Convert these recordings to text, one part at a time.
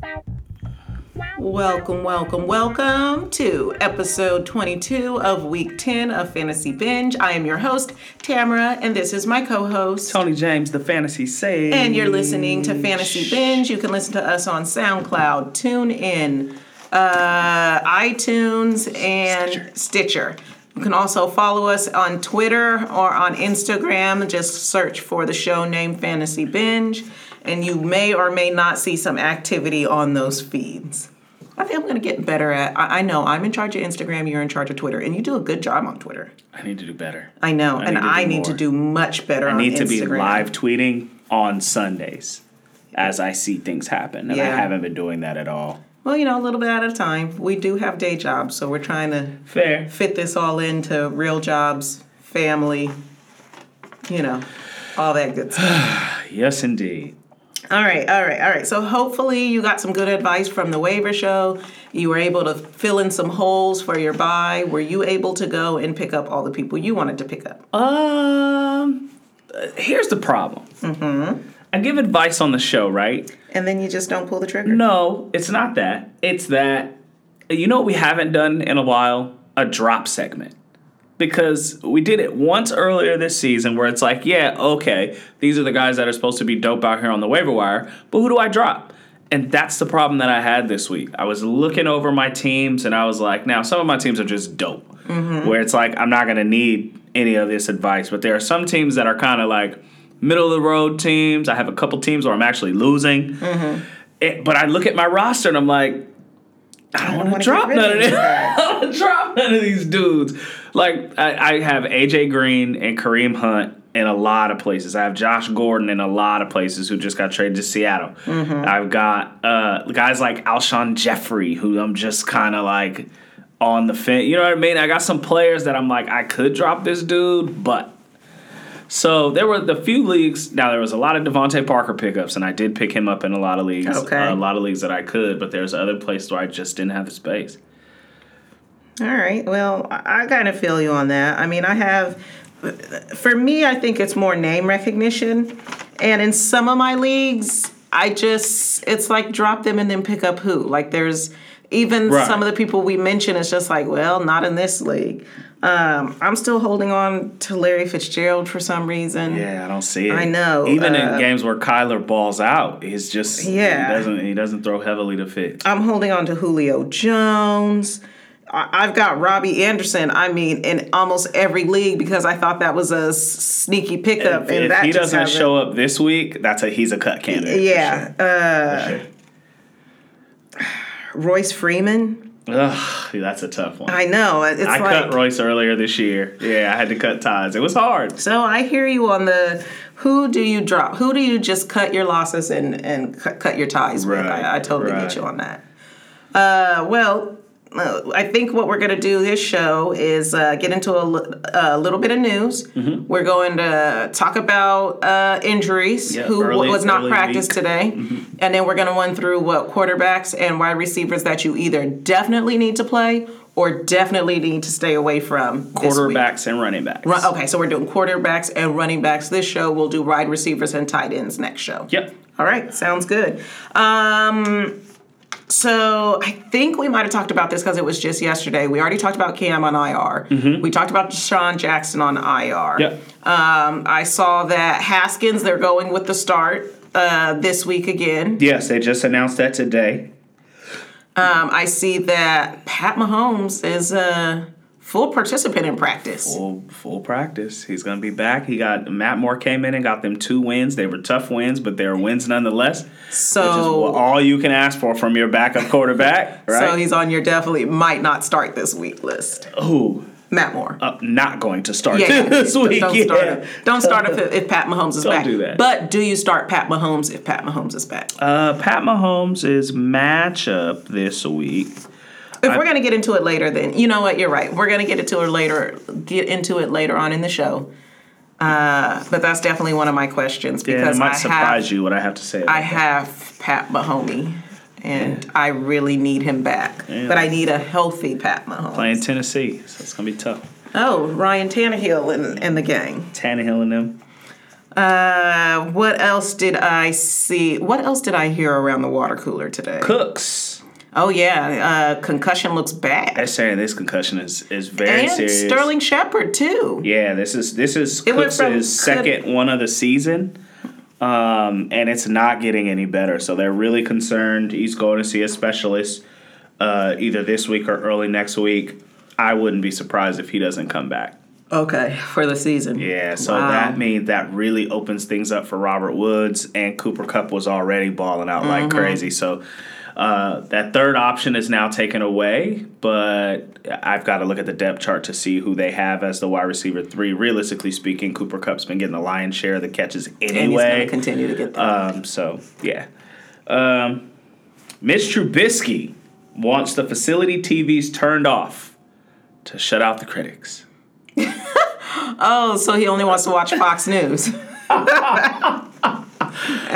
Bye. Welcome, welcome, welcome to episode 22 of week 10 of Fantasy Binge. I am your host, Tamara, and this is my co host, Tony James, the Fantasy Sage. And you're listening to Fantasy Binge. You can listen to us on SoundCloud, TuneIn, uh, iTunes, and Stitcher. Stitcher. You can also follow us on Twitter or on Instagram. Just search for the show name Fantasy Binge, and you may or may not see some activity on those feeds. I think I'm going to get better at. I, I, know I'm in charge of Instagram. You're in charge of Twitter, and you do a good job on Twitter. I need to do better. I know, I and I need more. to do much better. I need to be live tweeting on Sundays as I see things happen, and yeah. I haven't been doing that at all. Well, you know, a little bit at a time. We do have day jobs, so we're trying to fair fit this all into real jobs, family, you know, all that good stuff. yes, indeed. All right, all right, all right. So hopefully you got some good advice from the waiver show. You were able to fill in some holes for your buy. Were you able to go and pick up all the people you wanted to pick up? Um, here's the problem. Mm-hmm. I give advice on the show, right? And then you just don't pull the trigger. No, it's not that. It's that you know what we haven't done in a while? A drop segment because we did it once earlier this season where it's like, yeah, okay, these are the guys that are supposed to be dope out here on the waiver wire, but who do I drop? And that's the problem that I had this week. I was looking over my teams and I was like, now some of my teams are just dope, mm-hmm. where it's like, I'm not going to need any of this advice, but there are some teams that are kind of like middle of the road teams. I have a couple teams where I'm actually losing. Mm-hmm. It, but I look at my roster and I'm like, I don't, don't want to drop none of this. I don't want to drop none of these dudes. Like I, I, have AJ Green and Kareem Hunt in a lot of places. I have Josh Gordon in a lot of places who just got traded to Seattle. Mm-hmm. I've got uh, guys like Alshon Jeffery who I'm just kind of like on the fence. You know what I mean? I got some players that I'm like I could drop this dude, but so there were the few leagues. Now there was a lot of DeVante Parker pickups, and I did pick him up in a lot of leagues. Okay. Uh, a lot of leagues that I could, but there's other places where I just didn't have the space. All right. Well, I kind of feel you on that. I mean, I have. For me, I think it's more name recognition, and in some of my leagues, I just it's like drop them and then pick up who. Like there's even right. some of the people we mentioned. It's just like, well, not in this league. Um, I'm still holding on to Larry Fitzgerald for some reason. Yeah, I don't see it. I know. Even uh, in games where Kyler balls out, he's just yeah. He doesn't he doesn't throw heavily to Fitz. I'm holding on to Julio Jones. I've got Robby Anderson. I mean, in almost every league because I thought that was a sneaky pickup. If, and if he doesn't show up this week, that's a he's a cut candidate. Yeah. Sure. Uh, sure. Royce Freeman. Ugh, that's a tough one. I know. It's I like, cut Royce earlier this year. Yeah, I had to cut ties. It was hard. So I hear you on the who do you drop? Who do you just cut your losses and and cut, cut your ties right, with? I, I totally right. get you on that. Uh, well, uh, I think what we're going to do this show is uh, get into a, a, little bit of news. Mm-hmm. We're going to talk about uh, injuries, yep, who early, was not practiced week. today, mm-hmm. and then we're going to run through what quarterbacks and wide receivers that you either definitely need to play or definitely need to stay away from. Quarterbacks and running backs. Run, okay, so we're doing quarterbacks and running backs this show. We'll do wide receivers and tight ends next show. Yep. All right, sounds good. Um, so I think we might have talked about this because it was just yesterday. We already talked about Cam on IR. Mm-hmm. We talked about DeSean Jackson on IR. Yep. Um, I saw that Haskins, they're going with the start uh, this week again. Yes, they just announced that today. Um, I see that Pat Mahomes is uh, full participant in practice. Full full practice. He's gonna be back. He got Matt Moore came in and got them two wins. They were tough wins, but they were wins nonetheless. So all you can ask for from your backup quarterback, right? So he's on your definitely might not start this week list. Who? Matt Moore. Uh, not going to start yeah, this don't, week. Don't yeah. start, if, don't start if, if Pat Mahomes is don't back. do that. But do you start Pat Mahomes if Pat Mahomes is back? Uh, Pat Mahomes is matchup this week if I, we're gonna get into it later, then you know what? You're right. We're gonna get into it later. Get into it later on in the show. Uh, but that's definitely one of my questions because yeah, it might I surprise have, you what I have to say. I have Pat Mahoney, and I really need him back. Yeah. But I need a healthy Pat Mahoney. Playing Tennessee, so it's gonna be tough. Oh, Ryan Tannehill and, and the gang. Tannehill and them. Uh, what else did I see? What else did I hear around the water cooler today? Cooks. Oh yeah, uh, concussion looks bad. They're saying this concussion is is very And serious. Sterling Shepard too. Yeah, this is this is It Cooks' from second one of the season, um, and it's not getting any better. So they're really concerned. He's going to see a specialist uh, either this week or early next week. I wouldn't be surprised if he doesn't come back. Okay, for the season. Yeah, so Wow. that means that really opens things up for Robert Woods and Cooper Kupp was already balling out like Mm-hmm. crazy. So uh, that third option is now taken away, but I've got to look at the depth chart to see who they have as the wide receiver three. Realistically speaking, Cooper Kupp's been getting the lion's share of the catches and he's anyway. to continue to get that. Um, so yeah, um, Mitch Trubisky wants the facility TVs turned off to shut out the critics. oh, so he only wants to watch Fox News.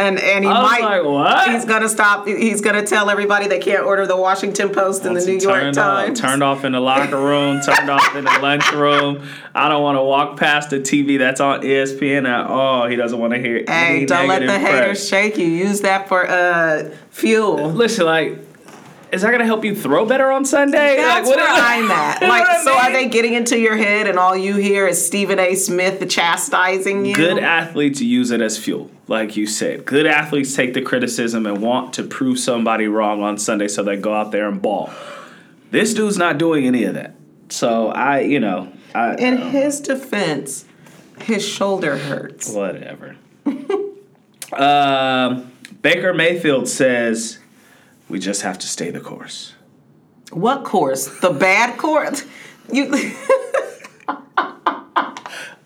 and and he I was might. like, what? He's gonna stop. He's gonna tell everybody they can't order the Washington Post and the New York turned Times. Off, turned off in the locker room, turned off in the lunchroom. I don't want to walk past the TV that's on ESPN at all. He doesn't want to hear Hey, don't let the negative haters shake you. Use that for uh fuel. Listen, like, is that gonna help you throw better on Sunday? That's like, what where I'm at. Like, so are they getting into your head, and all you hear is Stephen A. Smith chastising you? Good athletes use it as fuel, like you said. Good athletes take the criticism and want to prove somebody wrong on Sunday, so they go out there and ball. This dude's not doing any of that. So I, you know, I In his defense, his shoulder hurts. Whatever. um, Baker Mayfield says we just have to stay the course. What course? The bad course? You.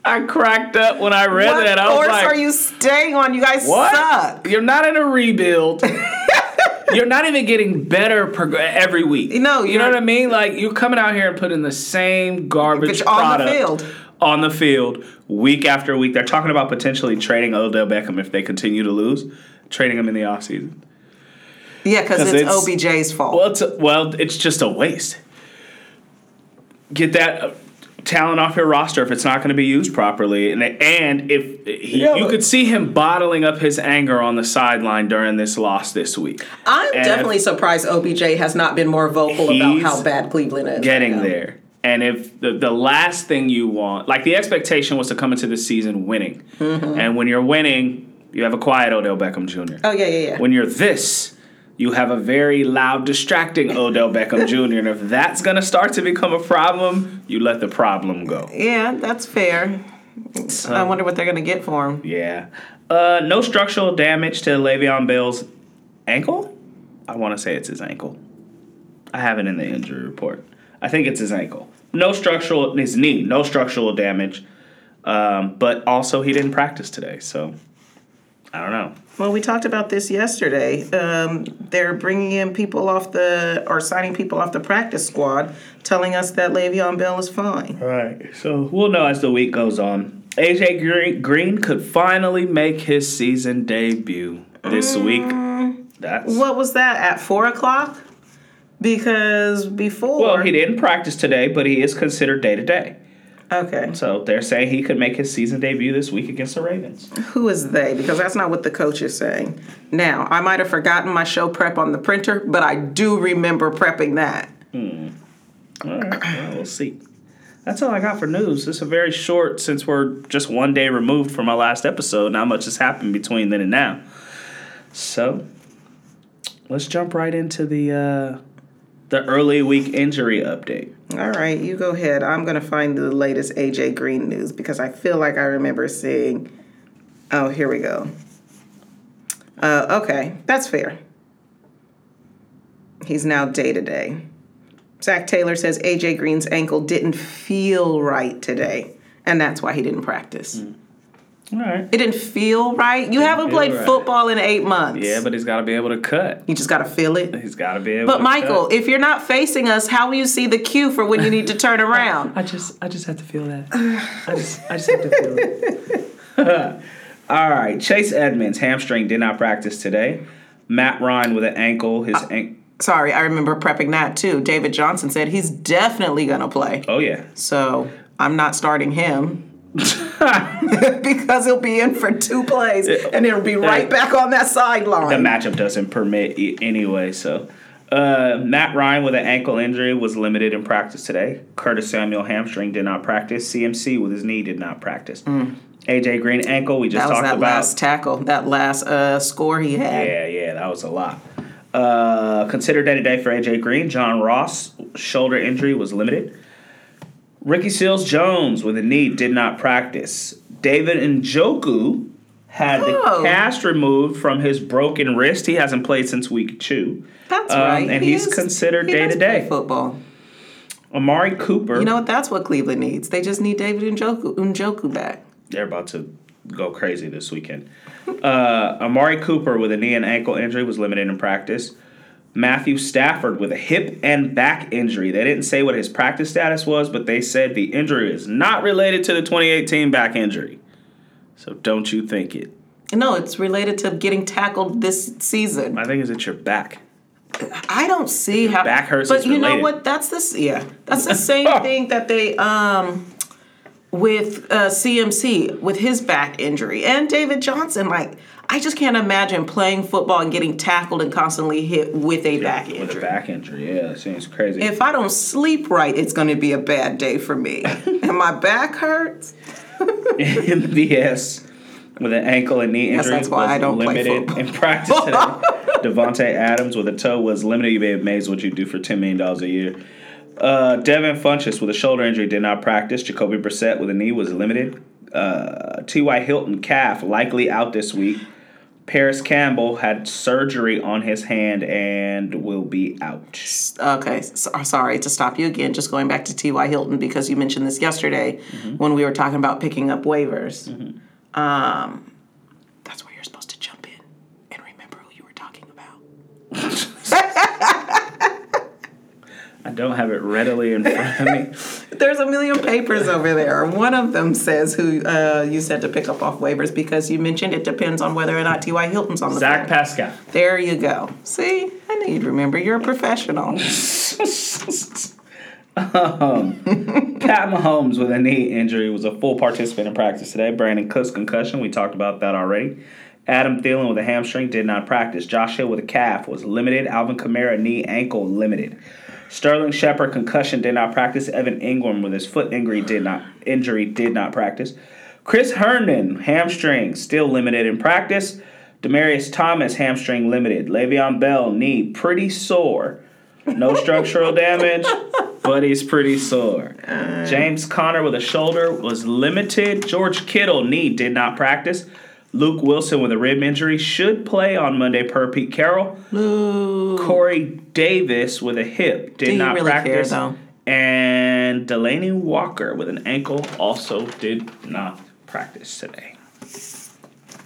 I cracked up when I read what that. I was course like, are you staying on? You guys "What? suck. You're not in a rebuild. you're not even getting better prog- every week. No, you know what I mean. Like you're coming out here and putting the same garbage Which on the product field. on the field week after week. They're talking about potentially trading Odell Beckham if they continue to lose, trading him in the offseason. Yeah, because it's, it's- OBJ's fault. Well, it's a, well, it's just a waste. Get that talent off your roster if it's not going to be used properly, and and if he, Yeah, you could see him bottling up his anger on the sideline during this loss this week, I'm and definitely surprised OBJ has not been more vocal about how bad Cleveland is. getting right there. And if the, the last thing you want, like the expectation was to come into the season winning, Mm-hmm. and when you're winning, you have a quiet Odell Beckham Jr. Oh yeah, yeah, yeah. When you're this, you have a very loud, distracting Odell Beckham Jr. And if that's going to start to become a problem, you let the problem go. yeah, that's fair. I wonder what they're gonna get for him. Yeah. Uh, no structural damage to Le'Veon Bell's ankle. I want to say it's his ankle. I have it in the injury report. I think it's his ankle. No structural, his knee, no structural damage. Um, but also, he didn't practice today. So, I don't know. Well, we talked about this yesterday. Um, they're bringing in people off the, or signing people off the practice squad, telling us that Le'Veon Bell is fine. Right. So we'll know as the week goes on. AJ Green, Green could finally make his season debut this week. That's What was that at four o'clock? Because before, well, he didn't practice today, but he is considered day to day. Okay. So they're saying he could make his season debut this week against the Ravens. Who is they? Because that's not what the coach is saying. Now, I might have forgotten my show prep on the printer, but I do remember prepping that. All right, well, we'll see. That's all I got for news. It's a very short since we're just one day removed from our last episode. Not much has happened between then and now. So let's jump right into the uh, the early week injury update. All right, you go ahead. I'm going to find the latest AJ Green news because I feel like I remember seeing. Oh, here we go. Uh, okay, that's fair. He's now day to day. Zac Taylor says AJ Green's ankle didn't feel right today, and that's why he didn't practice. All right. It didn't feel right. You haven't played right. football in eight months. Yeah, but he's got to be able to cut. you just got to feel it. He's got to be able. But Michael, cut. if you're not facing us, how will you see the cue for when you need to turn around? I just I just have to feel that. I just I just have to feel it. All right, Chase Edmonds hamstring did not practice today. Matt Ryan with an ankle. His Uh, ankle. Sorry, I remember prepping that too. David Johnson said he's definitely going to play. Oh yeah. So I'm not starting him because he'll be in for two plays and it'll be right back on that sideline. The matchup doesn't permit it anyway. So, uh, Matt Ryan with an ankle injury was limited in practice today. Curtis Samuel hamstring did not practice. CMC with his knee did not practice. AJ Green ankle we just Mm. that talked that about. last tackle, that last uh, score he had. Yeah, yeah, that was a lot. Uh, considered day to day for AJ Green. John Ross shoulder injury was limited. Ricky Seals Jones with a knee did not practice. David Njoku had Oh. the cast removed from his broken wrist. He hasn't played since week two. That's Um, right. and He he's is- considered day-to-day. football. Amari Cooper. You know what? That's what Cleveland needs. They just need David Njoku, Njoku back. they're about to go crazy this weekend. Uh, Amari Cooper with a knee and ankle injury was limited in practice. Matthew Stafford with a hip and back injury. They didn't say what his practice status was, but they said the injury is not related to the 2018 back injury. So don't you think it? No, it's related to getting tackled this season. I think it's at your back. I don't see how back hurts But is you know what? That's this. Yeah, that's the same thing that they um with uh, CMC with his back injury and David Johnson. Like, I just can't imagine playing football and getting tackled and constantly hit with a back injury. With a back injury, yeah, that seems crazy. If I don't sleep right, it's going to be a bad day for me. and my back hurts. MVS with an ankle and knee injury that's why was I don't play limited in practice today. Davante Adams with a toe was limited. You may be amazed what you do for ten million dollars a year. Uh, Devin Funchess with a shoulder injury did not practice. Jacoby Brissett with a knee was limited. Uh, T.Y. Hilton calf likely out this week. Parris Campbell had surgery on his hand and will be out. Okay, so, sorry to stop you again. Just going back to T.Y. Hilton because you mentioned this yesterday Mm-hmm. when we were talking about picking up waivers. Um, that's where you're supposed to jump in and remember who you were talking about. I don't have it readily in front of me. There's a million papers over there. One of them says who uh, you said to pick up off waivers because you mentioned it depends on whether or not T.Y. Hilton's on the Zach field. Pascal. There you go. See, I knew you'd remember. You're a professional. Pat Mahomes with a knee injury was a full participant in practice today. Brandin Cooks concussion, we talked about that already. Adam Thielen with a hamstring did not practice. Josh Hill with a calf was limited. Alvin Kamara knee ankle limited. Sterling Shepard concussion did not practice. Evan Engram with his foot injury did not injury did not practice. Chris Herndon hamstring still limited in practice. Demaryius Thomas hamstring limited. Le'Veon Bell knee pretty sore. No structural damage, but he's pretty sore. Uh. James Conner with a shoulder was limited. George Kittle knee did not practice. Luke Wilson with a rib injury should play on Monday per Pete Carroll. Ooh. Corey Davis with a hip did Do not really care, practice. though? And Delanie Walker with an ankle also did not practice today.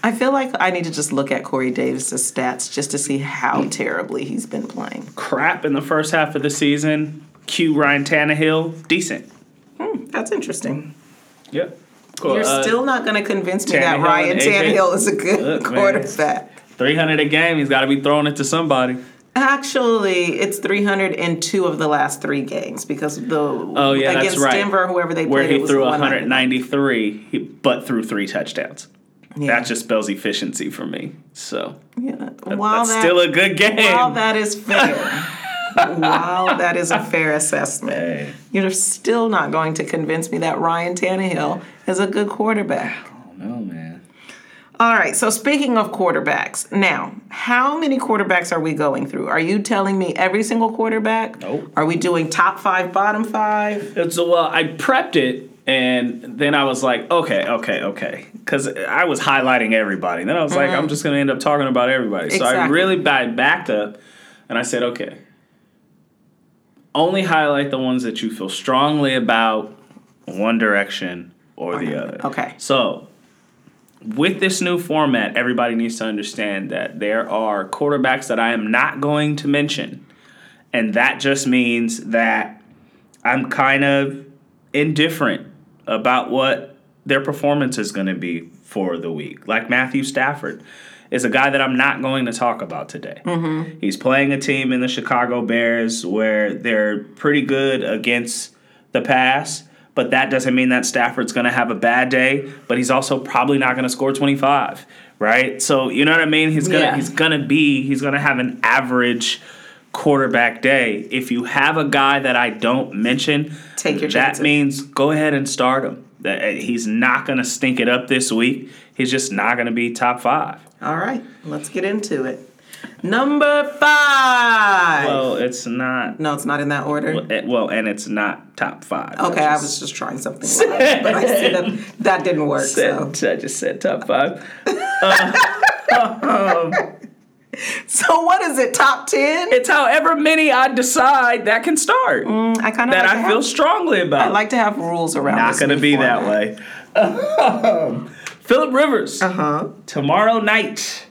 I feel like I need to just look at Corey Davis' stats just to see how terribly he's been playing. Crap in the first half of the season. Q Ryan Tannehill, decent. Hmm, That's interesting. Yep. Cool. You're Uh, still not going to convince me that Ryan Tannehill is a good Look, man. quarterback. 300 a game. He's got to be throwing it to somebody. Actually, it's 302 of the last three games because the Oh yeah, against that's right. Denver, whoever they where played, he it was threw 193, he, but threw three touchdowns. Yeah. That just spells efficiency for me. So Yeah. that- While that's that, still a good game. while that is fair, while that is a fair assessment, Hey. you're still not going to convince me that Ryan Tannehill is a good quarterback. no man. All right, so speaking of quarterbacks, now, how many quarterbacks are we going through? Are you telling me every single quarterback? Nope. Are we doing top five, bottom five? It's well, I prepped it, and then I was like, okay, okay, okay, because I was highlighting everybody. And Then I was like, mm-hmm. I'm just gonna end up talking about everybody. So I really ba- backed up, and I said, okay, only highlight the ones that you feel strongly about, one direction or the other. Okay. So with this new format, everybody needs to understand that there are quarterbacks that I am not going to mention. And that just means that I'm kind of indifferent about what their performance is going to be for the week. Like Matthew Stafford. Is a guy that I'm not going to talk about today. Mm-hmm. He's playing a team in the Chicago Bears where they're pretty good against the pass, but that doesn't mean that Stafford's going to have a bad day, but he's also probably not going to score 25, right? So, you know what I mean? He's going to Yeah. he's going to be he's going to have an average quarterback day. If you have a guy that I don't mention, Take your that chances. means go ahead and start him. Uh, he's not going to stink it up this week. He's just not going to be top 5. All right, let's get into it. Number five. Well, it's not no, it's not in that order. Eh, Well, and it's not top five. Okay, I was just trying something, live, but I see that that didn't work. So, I just said top five. Uh, um, so what is it? Top ten? It's however many I decide that can start. Mm, I kind of that like I to feel have, strongly about. I like to have rules around. not going to be format. that way. Um, Philip Rivers Uh huh. tomorrow night,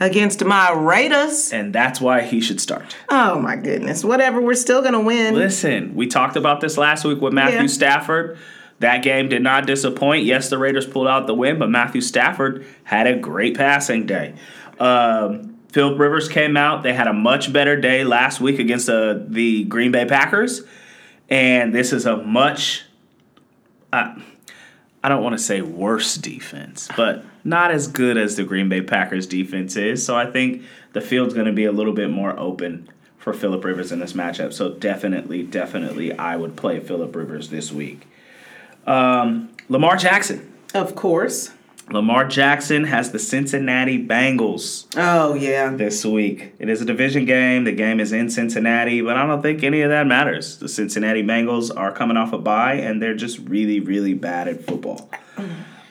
Against my Raiders. and that's why he should start. Oh my goodness. Whatever. We're still gonna win. Listen, we talked about this last week with Matthew Yeah. Stafford. That game did not disappoint. Yes, the Raiders pulled out the win, but Matthew Stafford had a great passing day. Um, Philip Rivers came out. They had a much better day last week against uh, the Green Bay Packers, and this is a much. Uh, I don't want to say worse defense, but not as good as the Green Bay Packers defense is. So I think the field's going to be a little bit more open for Philip Rivers in this matchup. So definitely, definitely, I would play Philip Rivers this week. Um, Lamar Jackson. Of course. Lamar Jackson has the Cincinnati Bengals Oh yeah. this week. It is a division game. The game is in Cincinnati, but I don't think any of that matters. The Cincinnati Bengals are coming off a bye, and they're just really, really bad at football.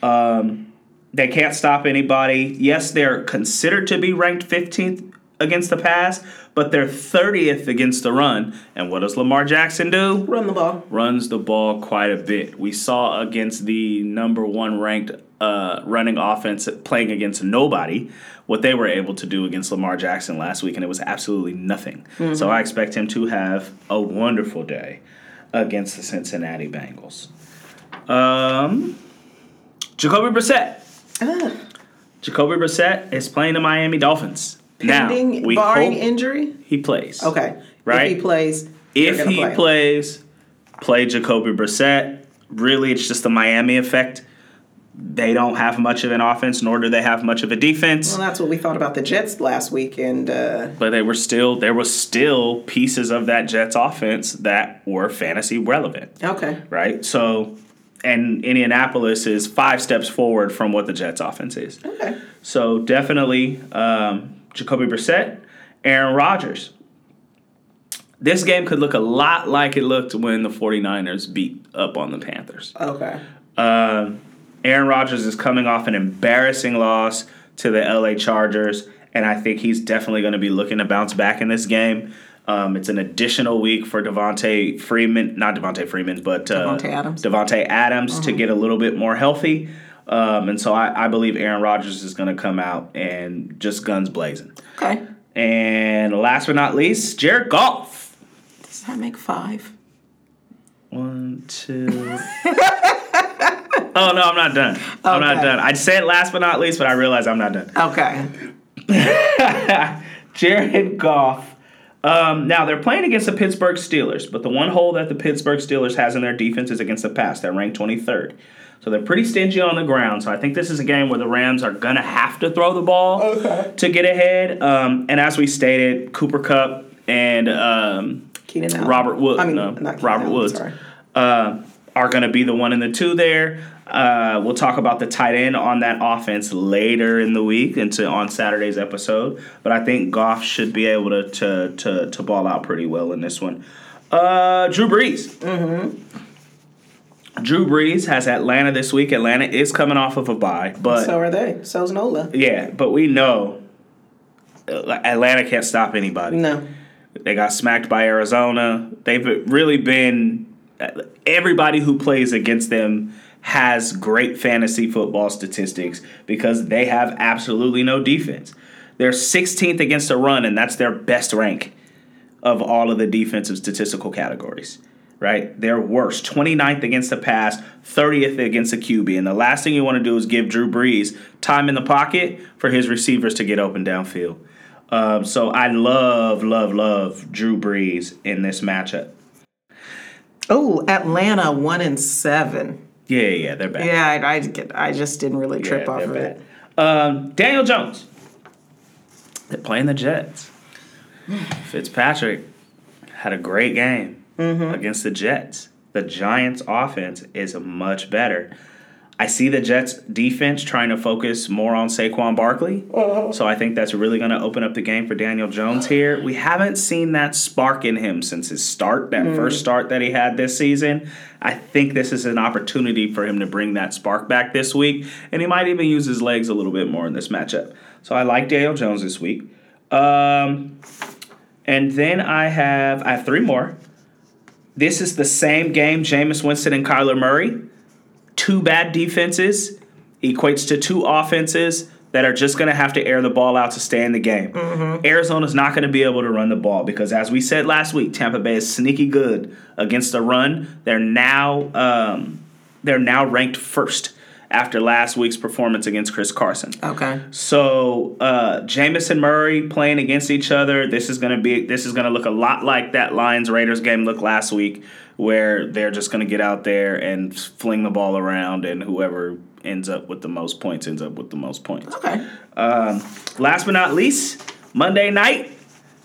Um, they can't stop anybody. Yes, they're considered to be ranked 15th against the pass, but they're 30th against the run. And what does Lamar Jackson do? Run the ball. runs the ball quite a bit. We saw against the number one ranked uh, running offense playing against nobody what they were able to do against Lamar Jackson last week, and it was absolutely nothing. So I expect him to have a wonderful day against the Cincinnati Bengals. Um, Jacoby Brissett. Jacoby Brissett is playing the Miami Dolphins. pending now, we barring injury. he plays. Okay. Right? If he plays. if he play plays, play Jacoby Brissett. Really, it's just the Miami effect. They don't have much of an offense, nor do they have much of a defense. Well, that's what we thought about the Jets last week, and uh, But they were still there was still pieces of that Jets offense that were fantasy relevant, okay. right? So, and Indianapolis is five steps forward from what the Jets offense is. Okay. So definitely um, Jacoby Brissett, Aaron Rodgers. This game could look a lot like it looked when the 49ers beat up on the Panthers. Okay. Um, Aaron Rodgers is coming off an embarrassing loss to the LA Chargers, and I think he's definitely going to be looking to bounce back in this game. Um, it's an additional week for Devonta Freeman, not Devonta Freeman, but uh, Davante Adams. Davante Adams to get a little bit more healthy. Um, and so I, I believe Aaron Rodgers is going to come out and just guns blazing. Okay. And last but not least, Jared Goff. Does that make five? One, two. oh no, I'm not done. I'm not done. I'd say it last but not least, but I realize I'm not done. Okay. Jared Goff. Um, now they're playing against the Pittsburgh Steelers, but the one hole that the Pittsburgh Steelers has in their defense is against the pass. They're ranked 23rd. So they're pretty stingy on the ground. So I think this is a game where the Rams are gonna have to throw the ball to get ahead. Um, and as we stated, Cooper Kupp and um, Keenan Robert Wood, I mean, no, not Keenan Robert Allen, Woods, uh, are going to be the one and the two there. Uh, we'll talk about the tight end on that offense later in the week into on Saturday's episode. But I think Goff should be able to to to, to ball out pretty well in this one. Uh, Drew Brees. Mm-hmm. Drew Brees has Atlanta this week. Atlanta is coming off of a bye, but So are they. So's Nola. yeah, but we know uh, Atlanta can't stop anybody. No. They got smacked by Arizona. They've really been. Everybody who plays against them has great fantasy football statistics because they have absolutely no defense. They're 16th against the run, and that's their best rank of all of the defensive statistical categories. right? They're worse. 29th against the pass, 30th against the QB. And the last thing you want to do is give Drew Brees time in the pocket for his receivers to get open downfield. Um, so I love, love, love Drew Brees in this matchup. Oh, Atlanta one and seven. Yeah, yeah, they're bad. Yeah, I, I, I just didn't really trip Yeah, off they're of it. bad. Um, Daniel Jones. They're playing the Jets. Fitzpatrick had a great game Mm-hmm. against the Jets. The Giants' offense is much better. I see the Jets' defense trying to focus more on Saquon Barkley. Uh-huh. So I think that's really going to open up the game for Daniel Jones here. We haven't seen that spark in him since his start, that Mm. first start that he had this season. I think this is an opportunity for him to bring that spark back this week, and he might even use his legs a little bit more in this matchup. So I like Daniel Jones this week. Um, and then I have I have three more. This is the same game, Jameis Winston and Kyler Murray. Two bad defenses equates to two offenses that are just going to have to air the ball out to stay in the game. Arizona's not going to be able to run the ball because, as we said last week, Tampa Bay is sneaky good against the run. They're now um, they're now ranked first after last week's performance against Chris Carson. Okay. So uh Jameis and Murray playing against each other. This is gonna be this is gonna look a lot like that Lions Raiders game looked last week, where they're just gonna get out there and fling the ball around, and whoever ends up with the most points ends up with the most points. Okay. Last but not least, Monday night,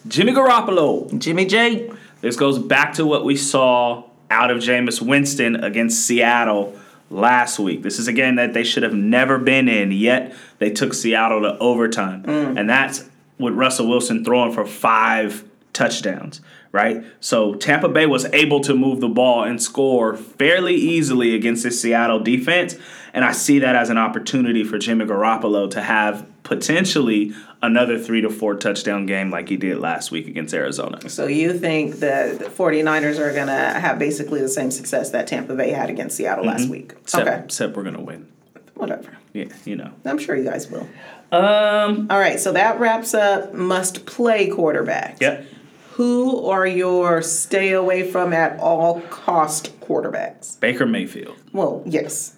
Jimmy Garoppolo. Jimmy J. This goes back to what we saw out of Jameis Winston against Seattle last week. This is a game that they should have never been in, yet they took Seattle to overtime. Mm. And that's with Russell Wilson throwing for five touchdowns, right? So Tampa Bay was able to move the ball and score fairly easily against this Seattle defense. And I see that as an opportunity for Jimmy Garoppolo to have potentially another three to four touchdown game like he did last week against Arizona. So you think the, the 49ers are going to have basically the same success that Tampa Bay had against Seattle last week? Except, okay. except we're gonna win. Whatever. Yeah, you know. I'm sure you guys will. Um. All right, so that wraps up must play quarterbacks. Yep. Who are your stay away from at all cost quarterbacks? Baker Mayfield. Well, yes.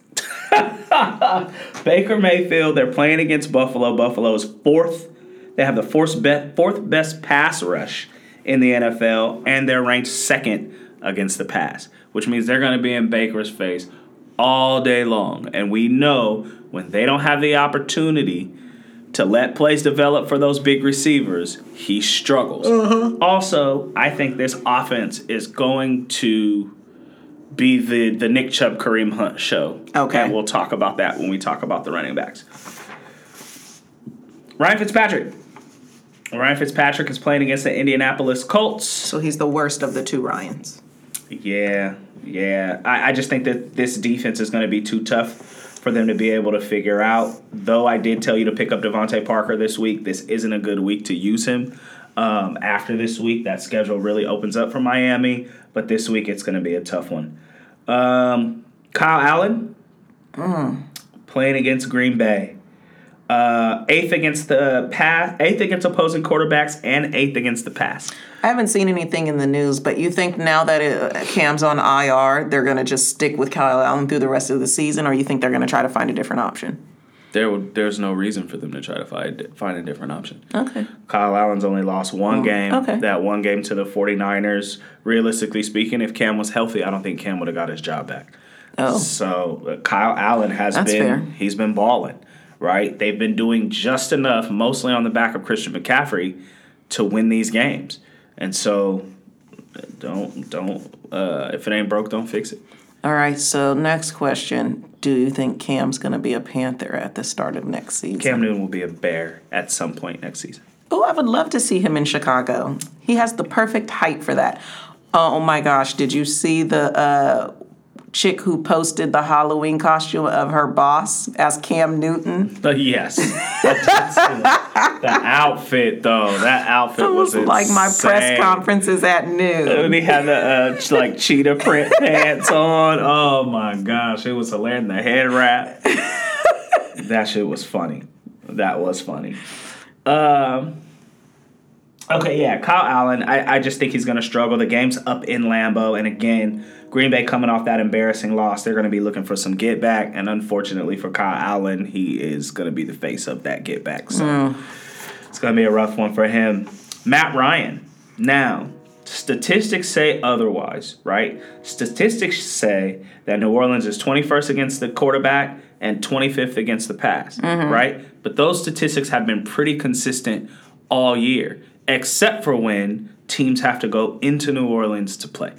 Baker Mayfield. They're playing against Buffalo. Buffalo is fourth. They have the fourth best fourth best pass rush in the NFL, and they're ranked second against the pass, which means they're going to be in Baker's face all day long. And we know when they don't have the opportunity to let plays develop for those big receivers, he struggles. Uh-huh. Also, I think this offense is going to be the the Nick Chubb Kareem Hunt show. Okay. And we'll talk about that when we talk about the running backs. Ryan Fitzpatrick. Ryan Fitzpatrick is playing against the Indianapolis Colts. So he's the worst of the two Ryans. Yeah, yeah. I, I just think that this defense is going to be too tough for them to be able to figure out. Though I did tell you to pick up DeVante Parker this week, this isn't a good week to use him. Um, after this week, that schedule really opens up for Miami, but this week it's going to be a tough one. Um, Kyle Allen playing against Green Bay. Uh, eighth against the pass, eighth against opposing quarterbacks, and eighth against the pass. I haven't seen anything in the news, but you think now that it, Cam's on IR, they're going to just stick with Kyle Allen through the rest of the season, or you think they're going to try to find a different option? There, there's no reason for them to try to find find a different option. Okay. Kyle Allen's only lost one game. okay. That one game to the 49ers. Realistically speaking, if Cam was healthy, I don't think Cam would have got his job back. Oh. So uh, Kyle Allen has That's been fair. he's been balling, right? They've been doing just enough, mostly on the back of Christian McCaffrey, to win these games. And so uh, don't don't uh, if it ain't broke, don't fix it. All right, so next question. Do you think Cam's going to be a Panther at the start of next season? Cam Newton will be a bear at some point next season. Oh, I would love to see him in Chicago. He has the perfect height for that. Oh my gosh, did you see the uh, chick who posted the Halloween costume of her boss as Cam Newton? But yes, the outfit though, that outfit It was, was like my press conferences at noon. And he had the uh, like cheetah print pants on. Oh my gosh, it was hilarious. And The head wrap. that shit was funny. That was funny. Um, Okay, yeah, Kyle Allen. I, I just think he's going to struggle. The game's up in Lambeau, and again, Green Bay coming off that embarrassing loss, they're going to be looking for some get back. And unfortunately for Kyle Allen, he is going to be the face of that get back. So mm. it's going to be a rough one for him. Matt Ryan. Now, statistics say otherwise, right? Statistics say that New Orleans is 21st against the quarterback and 25th against the pass, mm-hmm. right? But those statistics have been pretty consistent all year, except for when teams have to go into New Orleans to play.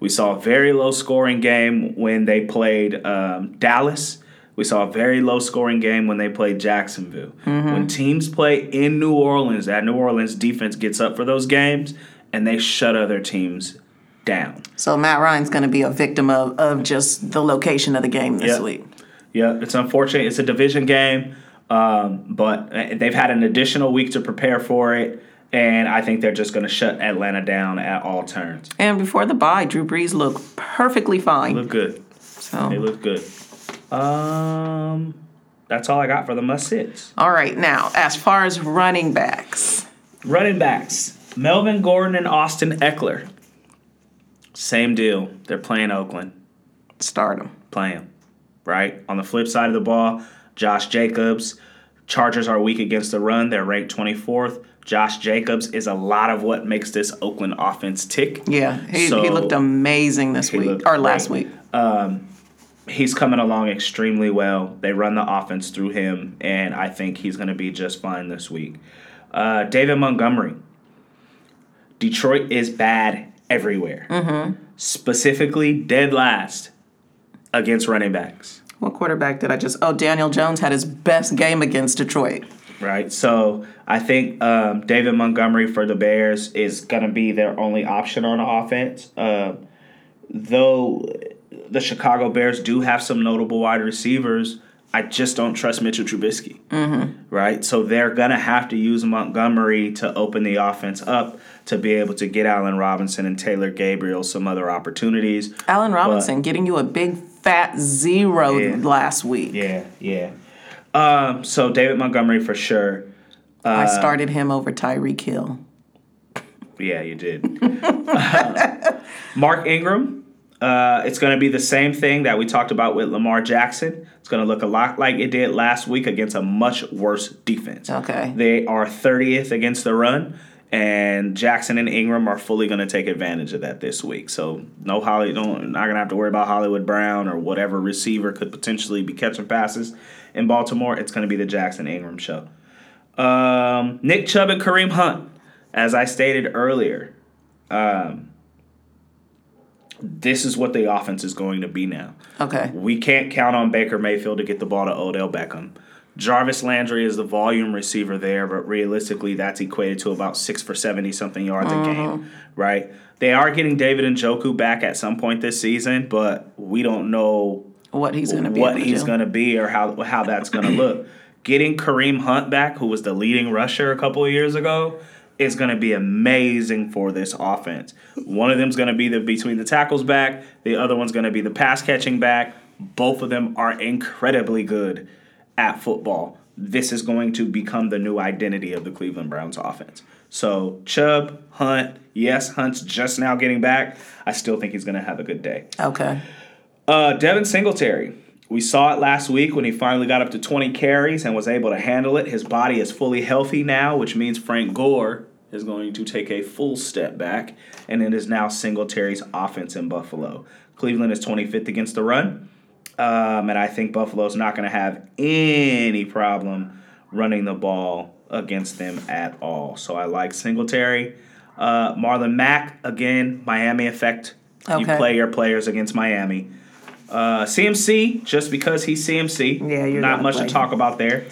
We saw a very low scoring game when they played um, Dallas. We saw a very low scoring game when they played Jacksonville. When teams play in New Orleans, that New Orleans defense gets up for those games and they shut other teams down. So Matt Ryan's going to be a victim of, of just the location of the game this Yep. week. Yeah, it's unfortunate. It's a division game, um, but uh, they've had an additional week to prepare for it, and I think they're just going to shut Atlanta down at all turns. And before the bye, Drew Brees looked perfectly fine. Look good. so They look good. Um, that's all I got for the must sits. all right, now as far as running backs, Running backs: Melvin Gordon and Austin Ekeler. Same deal. They're playing Oakland. start them. playing, right? On the flip side of the ball, Josh Jacobs. Chargers are weak against the run. They're ranked 24th. Josh Jacobs is a lot of what makes this Oakland offense tick. Yeah, he, he looked amazing this week or last great. week. He's coming along extremely well. They run the offense through him, and I think he's going to be just fine this week. Uh, David Montgomery. Detroit is bad everywhere. Specifically, dead last against running backs. What quarterback did I just? Oh, Daniel Jones had his best game against Detroit. Right? So I think um, David Montgomery for the Bears is going to be their only option on offense. Uh, though the Chicago Bears do have some notable wide receivers, I just don't trust Mitchell Trubisky, right? So they're going to have to use Montgomery to open the offense up to be able to get Allen Robinson and Taylor Gabriel some other opportunities. Allen Robinson getting you a big fat zero Yeah. last week. Yeah, yeah. Um, so David Montgomery for sure. I started him over Tyreek Hill. Yeah, you did. Mark Ingram. Uh, it's going to be the same thing that we talked about with Lamar Jackson. It's going to look a lot like it did last week against a much worse defense. Okay. They are 30th against the run, and Jackson and Ingram are fully going to take advantage of that this week. So no Holly, don't not going to have to worry about Hollywood Brown or whatever receiver could potentially be catching passes in Baltimore. It's going to be the Jackson Ingram show. Um, Nick Chubb and Kareem Hunt, as I stated earlier, um, this is what the offense is going to be now. Okay. We can't count on Baker Mayfield to get the ball to Odell Beckham. Jarvis Landry is the volume receiver there, but realistically, that's equated to about six for 70 something yards a uh-huh. game, right? They are getting David Njoku back at some point this season, but we don't know What he's going to be. what he's going to be or how how that's going to look. Getting Kareem Hunt back, who was the leading rusher a couple of years ago, is going to be amazing for this offense. One of them's going to be the between the tackles back. The other one's going to be the pass catching back. Both of them are incredibly good at football. This is going to become the new identity of the Cleveland Browns offense. So Chubb, Hunt, yes, Hunt's just now getting back. I still think he's going to have a good day. Okay. Uh, Devin Singletary. We saw it last week when he finally got up to 20 carries and was able to handle it. His body is fully healthy now, which means Frank Gore is going to take a full step back, and it is now Singletary's offense in Buffalo. Cleveland is 25th against the run, um, and I think Buffalo's not going to have any problem running the ball against them at all. So I like Singletary. Uh, Marlon Mack, again, Miami effect. You play your players against Miami. Uh, CMC, just because he's CMC. Yeah, you're not much to talk about there.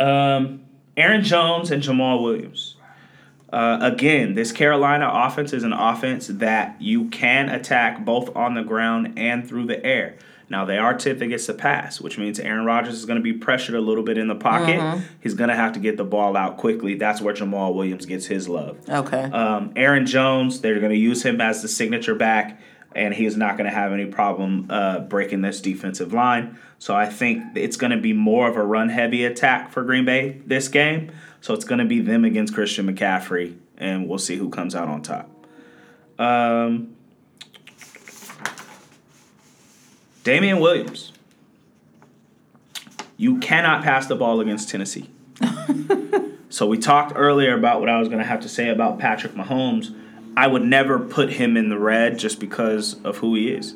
Um, Aaron Jones and Jamaal Williams. Uh, again, this Carolina offense is an offense that you can attack both on the ground and through the air. Now they are 10th against the pass, which means Aaron Rodgers is going to be pressured a little bit in the pocket. He's going to have to get the ball out quickly. That's where Jamaal Williams gets his love. Okay. Um, Aaron Jones, they're going to use him as the signature back and he's not going to have any problem uh, breaking this defensive line. So I think it's going to be more of a run heavy attack for Green Bay this game. So it's going to be them against Christian McCaffrey, and we'll see who comes out on top. Um, Damien Williams. You cannot pass the ball against Tennessee. so we talked earlier about what I was going to have to say about Patrick Mahomes. I would never put him in the red just because of who he is.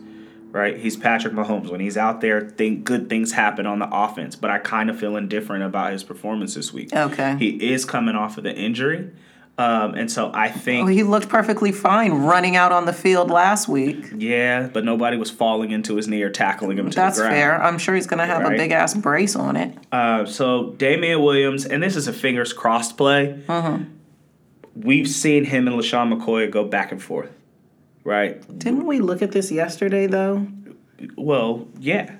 Right? He's Patrick Mahomes. When he's out there, think good things happen on the offense. But I kind of feel indifferent about his performance this week. Okay. He is coming off of the injury. Um, and so I think Well, he looked perfectly fine running out on the field last week. yeah, but nobody was falling into his knee or tackling him to That's the ground. fair. I'm sure he's going to have a big ass brace on it. Uh, so Damien Williams, and this is a fingers crossed play. Uh-huh. We've seen him and LeSean McCoy go back and forth, right? Didn't we look at this yesterday, though? Well, yeah.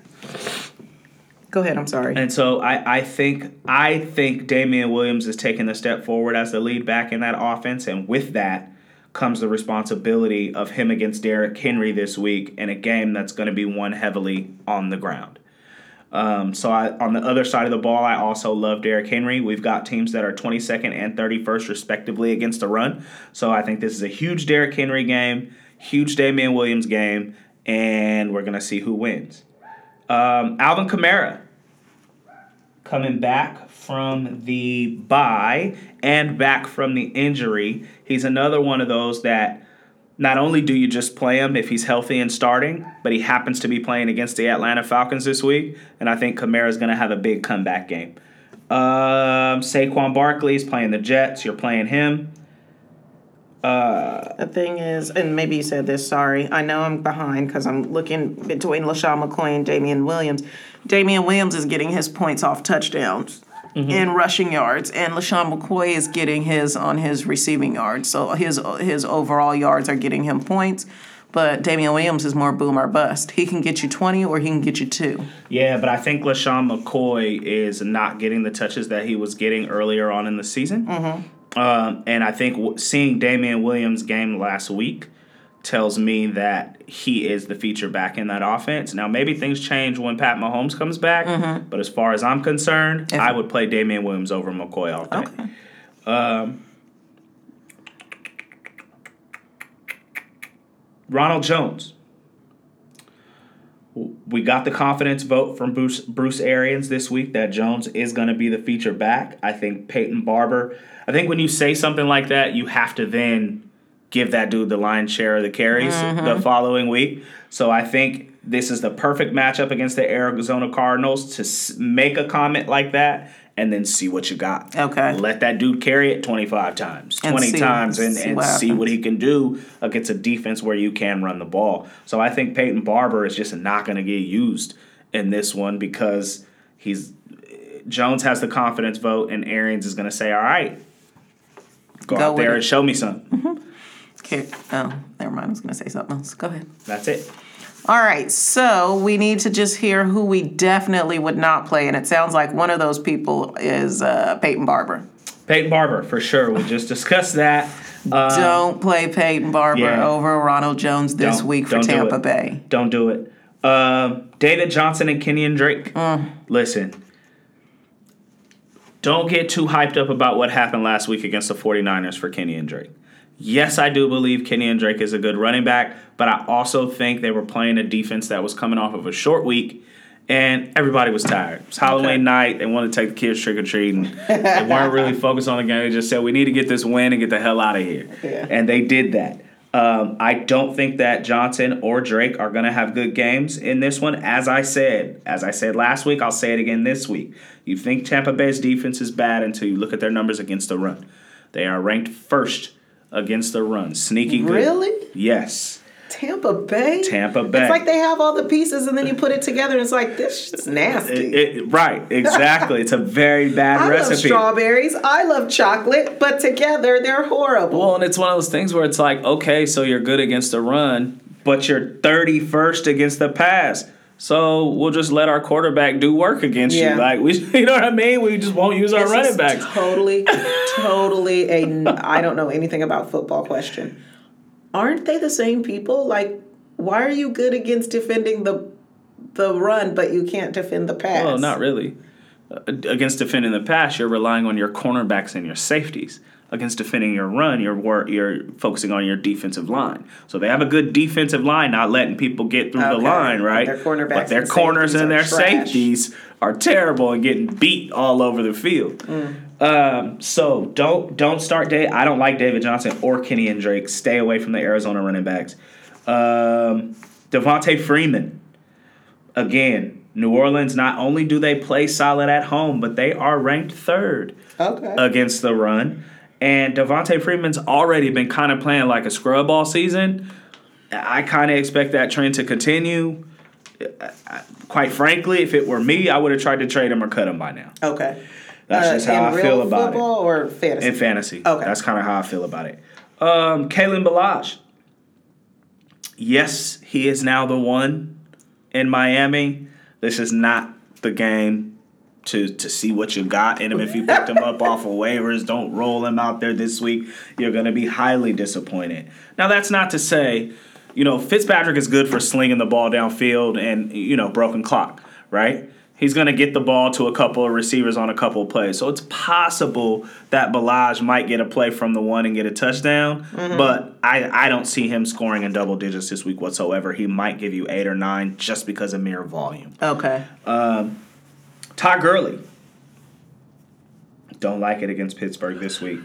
Go ahead. I'm sorry. And so I, I think I think Damien Williams is taking a step forward as the lead back in that offense, and with that comes the responsibility of him against Derrick Henry this week in a game that's going to be won heavily on the ground. Um, so I, on the other side of the ball, I also love Derrick Henry. We've got teams that are 22nd and 31st respectively against the run. So I think this is a huge Derrick Henry game, huge Damien Williams game, and we're gonna see who wins. Um, Alvin Kamara coming back from the bye and back from the injury. He's another one of those that not only do you just play him if he's healthy and starting, but he happens to be playing against the Atlanta Falcons this week, and I think Kamara is going to have a big comeback game. Um, Saquon Barkley is playing the Jets. You're playing him. The thing is, and maybe you said this, sorry. I know I'm behind because I'm looking between LeSean McCoy and Damien Williams. Damien Williams is getting his points off touchdowns mm-hmm. and rushing yards, and LeSean McCoy is getting his on his receiving yards. So his his overall yards are getting him points. But Damien Williams is more boom or bust. He can get you 20 or he can get you two. Yeah, but I think LeSean McCoy is not getting the touches that he was getting earlier on in the season. Mm-hmm. Um, and I think w- seeing Damien Williams' game last week tells me that he is the feature back in that offense. Now, maybe things change when Pat Mahomes comes back, but as far as I'm concerned, If- I would play Damien Williams over McCoy all day. Okay. Ronald Jones. We got the confidence vote from Bruce, Bruce Arians this week that Jones is going to be the feature back. I think Peyton Barber. I think when you say something like that, you have to then give that dude the lion's share of the carries the mm-hmm. following week. So I think this is the perfect matchup against the Arizona Cardinals to s- make a comment like that and then see what you got. Okay. Let that dude carry it 25 times, 20 see- times, and, see and what see what he can do against a defense where you can run the ball. So I think Peyton Barber is just not going to get used in this one because he's Jones has the confidence vote, and Arians is going to say, "All right, go, Go out there and show me something." Okay. Oh, never mind. I was going to say something else. Go ahead. That's it. All right, so we need to just hear who we definitely would not play, and it sounds like one of those people is uh, Peyton Barber. Peyton Barber for sure. We just discussed that. Uh, don't play Peyton Barber yeah. over Ronald Jones this Don't- week for do Tampa it. Bay. Don't do it. Um, David Johnson and Kenyan Drake. Mm. Listen, don't get too hyped up about what happened last week against the 49ers for Kenyan Drake. Yes, I do believe Kenyan Drake is a good running back, but I also think they were playing a defense that was coming off of a short week and everybody was tired. It's Halloween Okay. night. They wanted to take the kids trick or treating. they weren't really focused on the game. They just said, we need to get this win and get the hell out of here. Yeah. And they did that. Um, I don't think that Johnson or Drake are going to have good games in this one. As I said, as I said last week, I'll say it again this week. You think Tampa Bay's defense is bad until you look at their numbers against the run. They are ranked first against the run. Sneaky good. Really? Yes. Tampa Bay? Tampa Bay. It's like they have all the pieces and then you put it together and it's like, this shit's nasty. It- it- right, exactly. it's a very bad I love recipe. strawberries. I love chocolate, but together they're horrible. Well, and it's one of those things where it's like, okay, so you're good against the run, but you're 31st against the pass. So we'll just let our quarterback do work against Yeah. you. Like we, you know what I mean? We just won't use our This running backs. Totally, totally a I don't know anything about football question. Aren't they the same people? Like Why are you good against defending the the run, but you can't defend the pass? Well, not really. Uh, against defending the pass, you're relying on your cornerbacks and your safeties. Against defending your run, you're wor- you're focusing on your defensive line. So they have a good defensive line, not letting people get through the Okay. line, But right? their cornerbacks but their and corners and their trash. safeties are terrible and getting beat all over the field. Mm. Um, so don't don't start Dave. I don't like David Johnson or Kenyan Drake. Stay away from the Arizona running backs. Um, Devonta Freeman. Again, New Orleans. Not only do they play solid at home, but they are ranked third Okay. against the run. And Devonta Freeman's already been kind of playing like a scrub all season. I kind of expect that trend to continue. I- I- Quite frankly, if it were me, I would have tried to trade him or cut him by now. okay. That's Uh, just how in I feel about it. football or fantasy? In fantasy. Okay. That's kind of how I feel about it. Um, Kalen Ballage. Yes, he is now the one in Miami. This is not the game to to see what you got in him. If you picked him up off of waivers, don't roll him out there this week. You're going to be highly disappointed. Now, that's not to say, you know, Fitzpatrick is good for slinging the ball downfield and you know broken clock, right? He's going to get the ball to a couple of receivers on a couple of plays. So it's possible that Ballage might get a play from the one and get a touchdown, mm-hmm. but I, I don't see him scoring in double digits this week whatsoever. He might give you eight or nine just because of mere volume. Okay. Um, Todd Gurley. Don't like it against Pittsburgh this week.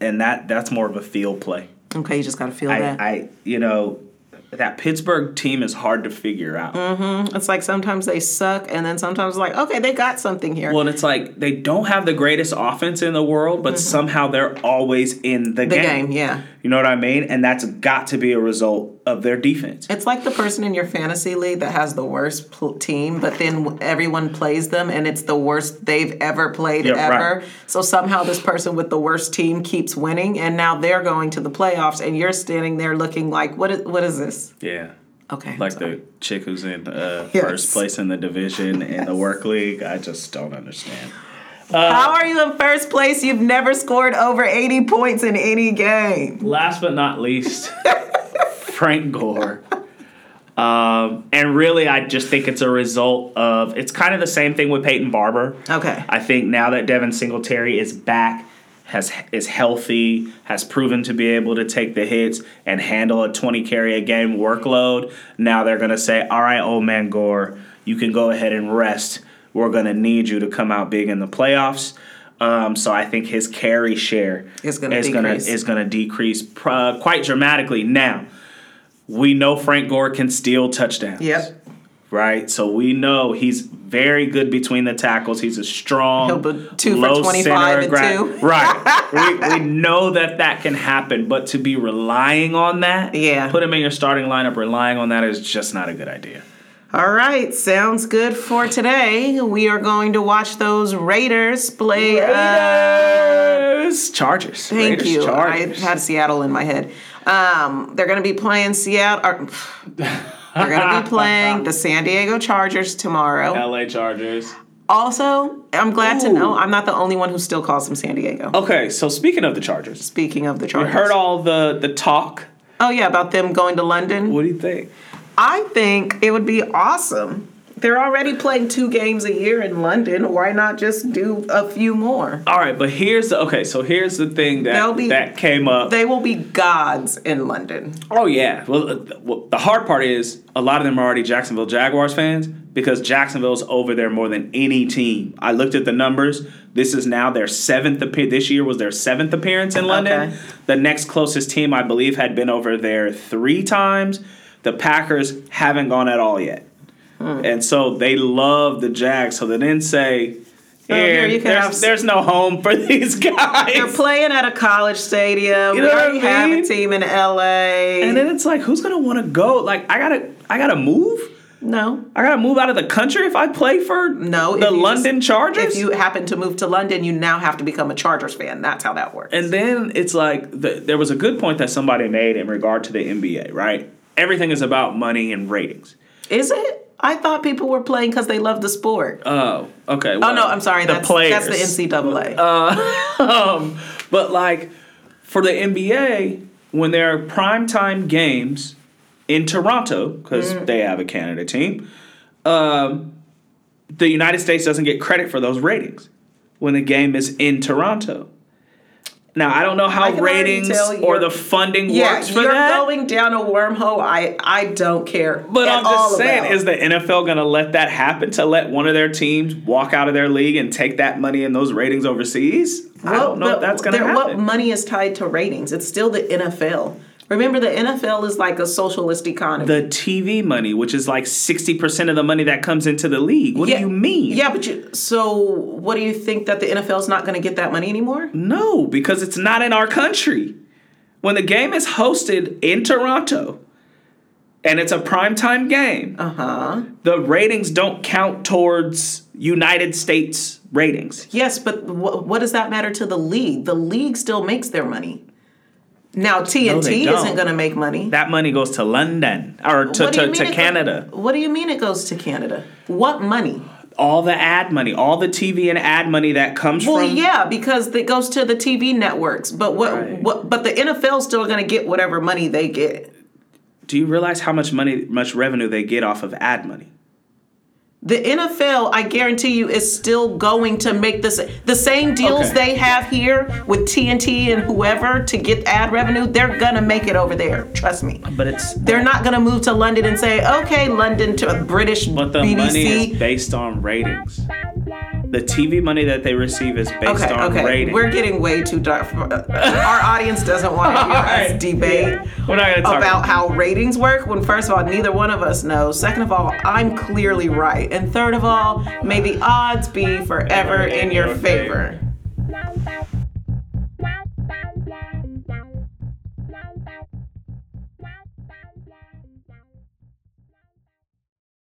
And that that's more of a field play. Okay, you just got to feel I, that. I you know, that Pittsburgh team is hard to figure out. it's like sometimes they suck, and then sometimes like, okay, they got something here. Well, and it's like they don't have the greatest offense in the world, but somehow they're always in the, Mm-hmm. the game, yeah. You know what I mean? And that's got to be a result of their defense. It's like the person in your fantasy league that has the worst pl- team, but then everyone plays them and it's the worst they've ever played ever. right. So somehow this person with the worst team keeps winning, and now they're going to the playoffs, and you're standing there looking like, what is, what is this? Yeah. Okay. Like the chick who's in uh, Yes. first place in the division in the work league. I just don't understand. How are you in first place? You've never scored over 80 points in any game. Last but not least, Frank Gore. Um, and really, I just think it's a result of it's kind of the same thing with Peyton Barber. Okay. I think now that Devin Singletary is back, has is healthy, has proven to be able to take the hits and handle a 20 carry a game workload. Now they're gonna say, "All right, old man Gore, you can go ahead and rest. We're gonna need you to come out big in the playoffs." Um, so I think his carry share Is gonna is gonna decrease. is gonna decrease pr- quite dramatically. Now we know Frank Gore can steal touchdowns Yep. right? So we know he's very good between the tackles. He's a strong, He'll be two for 25 center and gra- two. Right. we, we know that that can happen, but to be relying on that, Yeah. put him in your starting lineup, relying on that is just not a good idea. All right, sounds good for today. We are going to watch those Raiders play. Uh, Raiders, Chargers. thank Raiders, you. Chargers. I had Seattle in my head. Um, they're going to be playing Seattle. Or, they're going to be playing the San Diego Chargers tomorrow. LA Chargers. Also, I'm glad to know I'm not the only one who still calls them San Diego. Okay, so speaking of the Chargers, Speaking of the you Chargers, heard all the the talk. oh yeah, about them going to London. What do you think? I think it would be awesome. They're already playing two games a year in London. Why not just do a few more? All right, but here's the okay. So here's the thing that be- that came up. They will be gods in London. Oh yeah. Well, uh, well, the hard part is a lot of them are already Jacksonville Jaguars fans because Jacksonville's over there more than any team. I looked at the numbers. This is now their seventh appearance. This year was their seventh appearance in London. Okay. The next closest team, I believe, had been over there three times. The Packers haven't gone at all yet, Hmm. and so they love the Jags. So they didn't say. Oh, here, there's, have there's no home for these guys. They're playing at a college stadium. You we know what already I have a team in LA. and then it's like, who's gonna want to go? Like, I gotta, I gotta move. no, I gotta move out of the country if I play for no. the London just- Chargers. If you happen to move to London, you now have to become a Chargers fan. That's how that works. and then it's like the, there was a good point that somebody made in regard to the NBA. Right, everything is about money and ratings. Is it? I thought people were playing because they love the sport. Oh, okay. oh no, I'm sorry. The That's players. that's the NCAA. um, but like for the NBA, when there are primetime games, in Toronto because Mm. they have a Canada team. Um, the United States doesn't get credit for those ratings when the game is in Toronto. Now I don't know how ratings or the funding Yeah, works for that. you're going down a wormhole. I I don't care. But I'm just saying, about. is the NFL going to let that happen to let one of their teams walk out of their league and take that money and those ratings overseas? I Well, don't know if that's going to happen. What money is tied to ratings? It's still the NFL. Remember, the NFL is like a socialist economy. the TV money, which is like 60% of the money that comes into the league. What Yeah, do you mean? Yeah, but you. So, what do you think that the NFL is not going to get that money anymore? No, because it's not in our country. When the game is hosted in Toronto and it's a primetime game, Uh huh. the ratings don't count towards United States ratings. Yes, but wh- what does that matter to the league? The league still makes their money. Now TNT don't. isn't going to make money. That money goes to London or to, What do you to, to it go- Canada. what do you mean it goes to Canada? What money? all the ad money, all the TV and ad money that comes Well, from yeah, because it goes to the TV networks. But what? Right. What? But the NFL's still going to get whatever money they get. Do you realize how much money much revenue they get off of ad money? The NFL, I guarantee you, is still going to make this the same deals Okay. they have here with TNT and whoever to get ad revenue. They're gonna make it over there. Trust me. But it's They're not gonna move to London and say, "Okay, London to a British but the BBC." money is based on ratings. The TV money that they receive is based okay, on okay, ratings. we're getting way too dark. Our audience doesn't want to hear us Alright, debate. yeah. We're not gonna talk about how ratings work when first of all neither one of us knows second of all i'm clearly right and third of all may the odds be forever in your favor